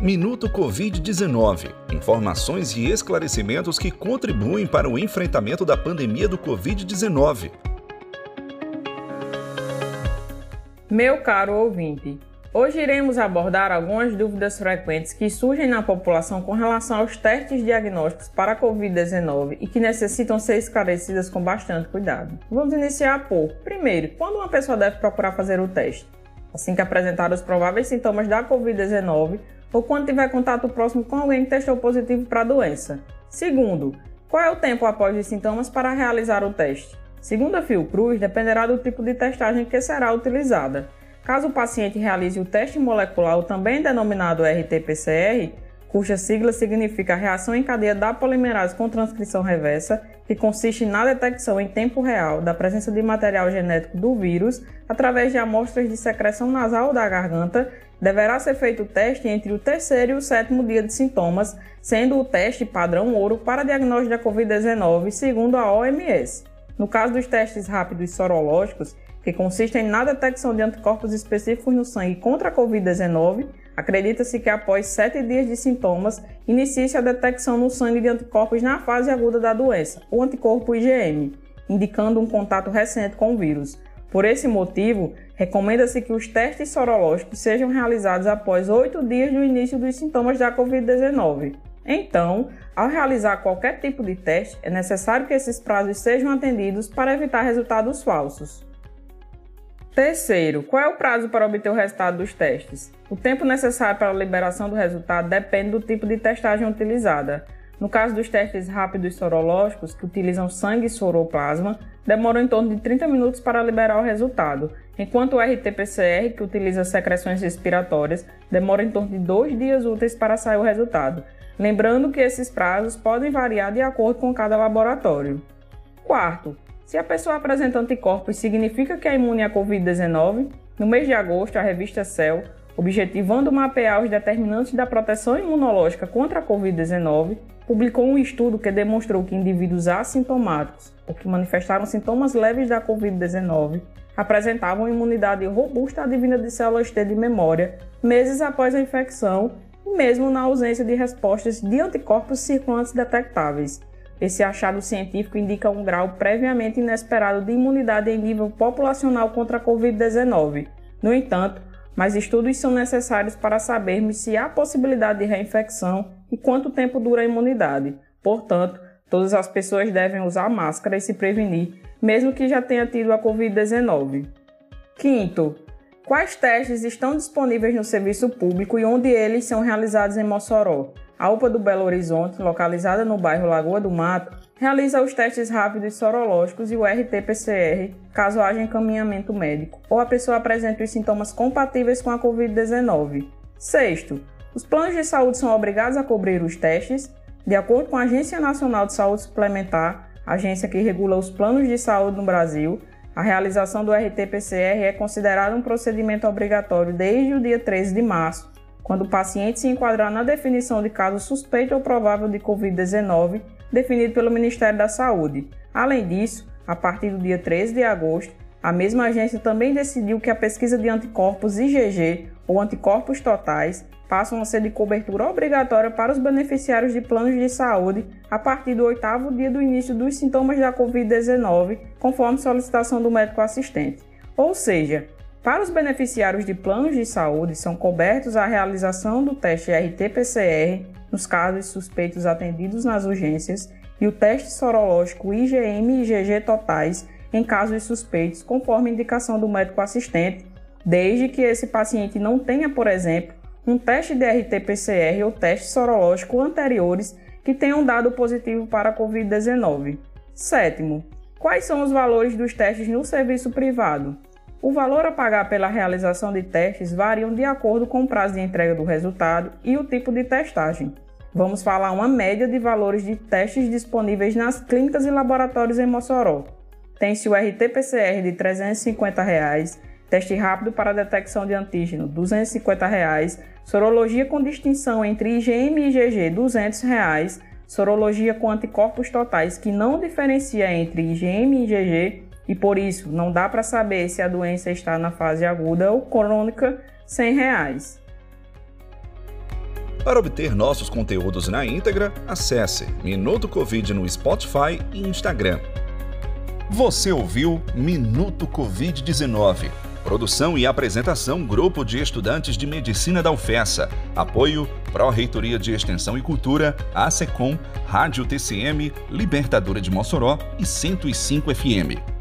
Minuto Covid-19. Informações e esclarecimentos que contribuem para o enfrentamento da pandemia do Covid-19. Meu caro ouvinte, hoje iremos abordar algumas dúvidas frequentes que surgem na população com relação aos testes diagnósticos para a Covid-19 e que necessitam ser esclarecidas com bastante cuidado. Vamos iniciar por, primeiro, quando uma pessoa deve procurar fazer o teste? Assim que apresentar os prováveis sintomas da Covid-19 ou quando tiver contato próximo com alguém que testou positivo para a doença. Segundo, qual é o tempo após os sintomas para realizar o teste? Segundo a Fiocruz, dependerá do tipo de testagem que será utilizada. Caso o paciente realize o teste molecular, também denominado RT-PCR, cuja sigla significa reação em cadeia da polimerase com transcrição reversa, que consiste na detecção em tempo real da presença de material genético do vírus através de amostras de secreção nasal da garganta deverá ser feito o teste entre o terceiro e o sétimo dia de sintomas, sendo o teste padrão ouro para diagnóstico da Covid-19, segundo a OMS. No caso dos testes rápidos sorológicos, que consistem na detecção de anticorpos específicos no sangue contra a Covid-19, acredita-se que após sete dias de sintomas, inicie-se a detecção no sangue de anticorpos na fase aguda da doença, o anticorpo IgM, indicando um contato recente com o vírus. Por esse motivo, recomenda-se que os testes sorológicos sejam realizados após oito dias do início dos sintomas da Covid-19. Então, ao realizar qualquer tipo de teste, é necessário que esses prazos sejam atendidos para evitar resultados falsos. Terceiro, qual é o prazo para obter o resultado dos testes? O tempo necessário para a liberação do resultado depende do tipo de testagem utilizada. No caso dos testes rápidos sorológicos, que utilizam sangue e soroplasma, demoram em torno de 30 minutos para liberar o resultado, enquanto o RT-PCR, que utiliza secreções respiratórias, demora em torno de dois dias úteis para sair o resultado. Lembrando que esses prazos podem variar de acordo com cada laboratório. Quarto, se a pessoa apresenta anticorpos, significa que é imune à Covid-19? No mês de agosto, a revista Cell objetivando mapear os determinantes da proteção imunológica contra a Covid-19, publicou um estudo que demonstrou que indivíduos assintomáticos ou que manifestaram sintomas leves da Covid-19 apresentavam imunidade robusta advinda de células T de memória meses após a infecção mesmo na ausência de respostas de anticorpos circulantes detectáveis. Esse achado científico indica um grau previamente inesperado de imunidade em nível populacional contra a Covid-19. No entanto, mas estudos são necessários para sabermos se há possibilidade de reinfecção e quanto tempo dura a imunidade. Portanto, todas as pessoas devem usar máscara e se prevenir, mesmo que já tenha tido a Covid-19. Quinto, quais testes estão disponíveis no serviço público e onde eles são realizados em Mossoró? A UPA do Belo Horizonte, localizada no bairro Lagoa do Mato, realiza os testes rápidos sorológicos e o RT-PCR, caso haja encaminhamento médico, ou a pessoa apresente os sintomas compatíveis com a Covid-19. Sexto, os planos de saúde são obrigados a cobrir os testes. De acordo com a Agência Nacional de Saúde Suplementar, agência que regula os planos de saúde no Brasil, a realização do RT-PCR é considerada um procedimento obrigatório desde o dia 13 de março quando o paciente se enquadrar na definição de caso suspeito ou provável de Covid-19, definido pelo Ministério da Saúde. Além disso, a partir do dia 13 de agosto, a mesma agência também decidiu que a pesquisa de anticorpos IgG ou anticorpos totais passam a ser de cobertura obrigatória para os beneficiários de planos de saúde a partir do oitavo dia do início dos sintomas da Covid-19, conforme solicitação do médico assistente. Ou seja, para os beneficiários de planos de saúde, são cobertos a realização do teste RT-PCR nos casos suspeitos atendidos nas urgências e o teste sorológico IgM e IgG totais em casos suspeitos, conforme indicação do médico assistente, desde que esse paciente não tenha, por exemplo, um teste de RT-PCR ou teste sorológico anteriores que tenham dado positivo para a Covid-19. Sétimo, quais são os valores dos testes no serviço privado? O valor a pagar pela realização de testes variam de acordo com o prazo de entrega do resultado e o tipo de testagem. Vamos falar uma média de valores de testes disponíveis nas clínicas e laboratórios em Mossoró. Tem-se o RT-PCR de 350 reais, teste rápido para detecção de antígeno 250 reais, sorologia com distinção entre IgM e IgG 200 reais, sorologia com anticorpos totais que não diferencia entre IgM e IgG e por isso não dá para saber se a doença está na fase aguda ou crônica, 100 reais. Para obter nossos conteúdos na íntegra, acesse Minuto Covid no Spotify e Instagram. Você ouviu Minuto Covid-19. Produção e apresentação Grupo de Estudantes de Medicina da UFESA. Apoio Pró-Reitoria de Extensão e Cultura, ASECOM, Rádio TCM, Libertadora de Mossoró e 105 FM.